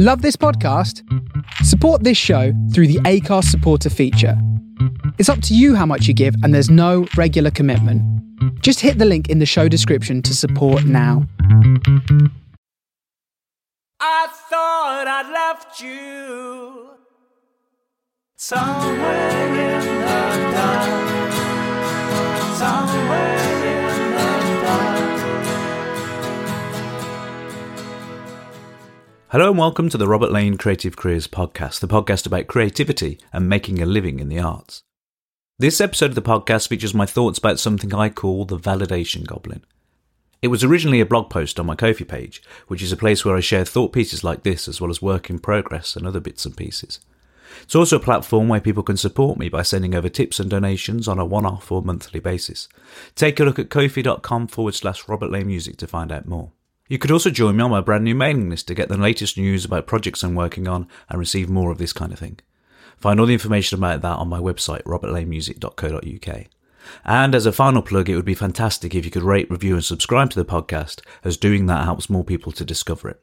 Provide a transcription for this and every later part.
Love this podcast? Support this show through the Acast supporter feature. It's up to you how much you give, and there's no regular commitment. Just hit the link in the show description to support now. I thought I left you somewhere in the dark. Somewhere Hello and welcome to the Robert Lane Creative Careers Podcast, the podcast about creativity and making a living in the arts. This episode of the podcast features my thoughts about something I call the validation goblin. It was originally a blog post on my Ko-fi page, which is a place where I share thought pieces like this as well as work in progress and other bits and pieces. It's also a platform where people can support me by sending over tips and donations on a one-off or monthly basis. Take a look at ko-fi.com forward slash Robert Lane Music to find out more. You could also join me on my brand new mailing list to get the latest news about projects I'm working on and receive more of this kind of thing. Find all the information about that on my website, robertlanemusic.co.uk. And as a final plug, it would be fantastic if you could rate, review, and subscribe to the podcast, as doing that helps more people to discover it.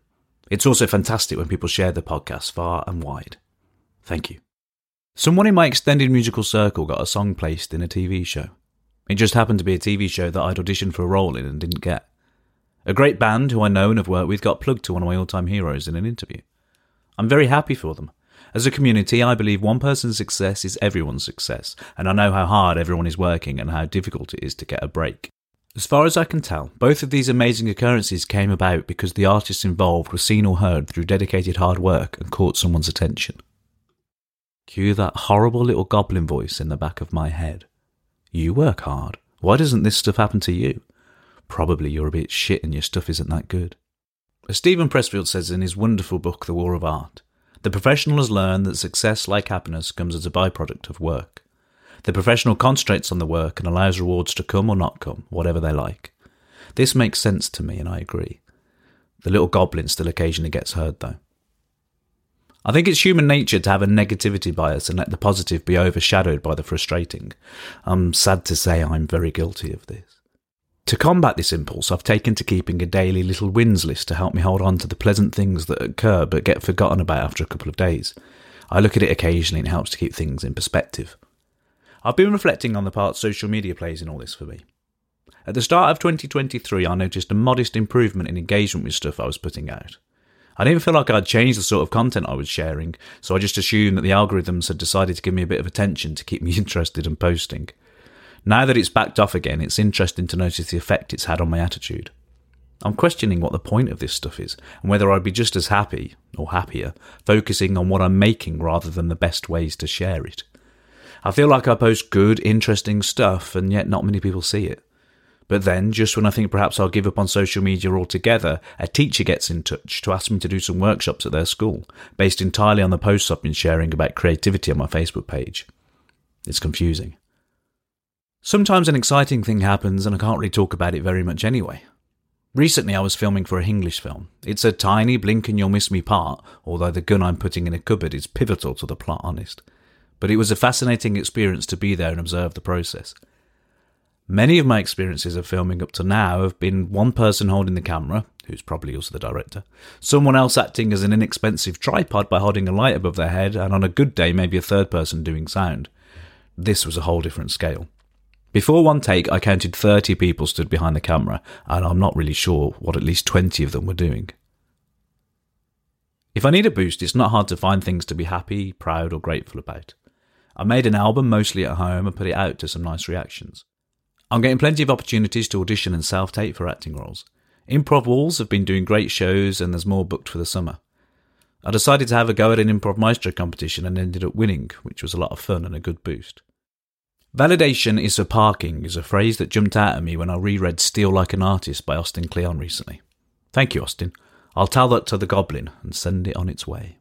It's also fantastic when people share the podcast far and wide. Thank you. Someone in my extended musical circle got a song placed in a TV show. It just happened to be a TV show that I'd auditioned for a role in and didn't get. A great band who I know and have worked with got plugged to one of my all time heroes in an interview. I'm very happy for them. As a community, I believe one person's success is everyone's success, and I know how hard everyone is working and how difficult it is to get a break. As far as I can tell, both of these amazing occurrences came about because the artists involved were seen or heard through dedicated hard work and caught someone's attention. Cue that horrible little goblin voice in the back of my head. You work hard. Why doesn't this stuff happen to you? Probably you're a bit shit and your stuff isn't that good. As Steven Pressfield says in his wonderful book, The War of Art, the professional has learned that success, like happiness, comes as a byproduct of work. The professional concentrates on the work and allows rewards to come or not come, whatever they like. This makes sense to me, and I agree. The little goblin still occasionally gets heard, though. I think it's human nature to have a negativity bias and let the positive be overshadowed by the frustrating. I'm sad to say I'm very guilty of this. To combat this impulse, I've taken to keeping a daily little wins list to help me hold on to the pleasant things that occur but get forgotten about after a couple of days. I look at it occasionally and it helps to keep things in perspective. I've been reflecting on the part social media plays in all this for me. At the start of 2023, I noticed a modest improvement in engagement with stuff I was putting out. I didn't feel like I'd changed the sort of content I was sharing, so I just assumed that the algorithms had decided to give me a bit of attention to keep me interested in posting. Now that it's backed off again, it's interesting to notice the effect it's had on my attitude. I'm questioning what the point of this stuff is, and whether I'd be just as happy, or happier, focusing on what I'm making rather than the best ways to share it. I feel like I post good, interesting stuff, and yet not many people see it. But then, just when I think perhaps I'll give up on social media altogether, a teacher gets in touch to ask me to do some workshops at their school, based entirely on the posts I've been sharing about creativity on my Facebook page. It's confusing. Sometimes an exciting thing happens and I can't really talk about it very much anyway. Recently, I was filming for a English film. It's a tiny blink and you'll miss me part, although the gun I'm putting in a cupboard is pivotal to the plot, honest. But it was a fascinating experience to be there and observe the process. Many of my experiences of filming up to now have been one person holding the camera, who's probably also the director, someone else acting as an inexpensive tripod by holding a light above their head, and on a good day, maybe a third person doing sound. This was a whole different scale. Before one take, I counted 30 people stood behind the camera, and I'm not really sure what at least 20 of them were doing. If I need a boost, it's not hard to find things to be happy, proud, or grateful about. I made an album mostly at home and put it out to some nice reactions. I'm getting plenty of opportunities to audition and self tape for acting roles. Improv Walls have been doing great shows, and there's more booked for the summer. I decided to have a go at an Improv Maestro competition and ended up winning, which was a lot of fun and a good boost. Validation is for parking is a phrase that jumped out at me when I reread Steal Like an Artist by Austin Kleon recently. Thank you, Austin. I'll tell that to the goblin and send it on its way.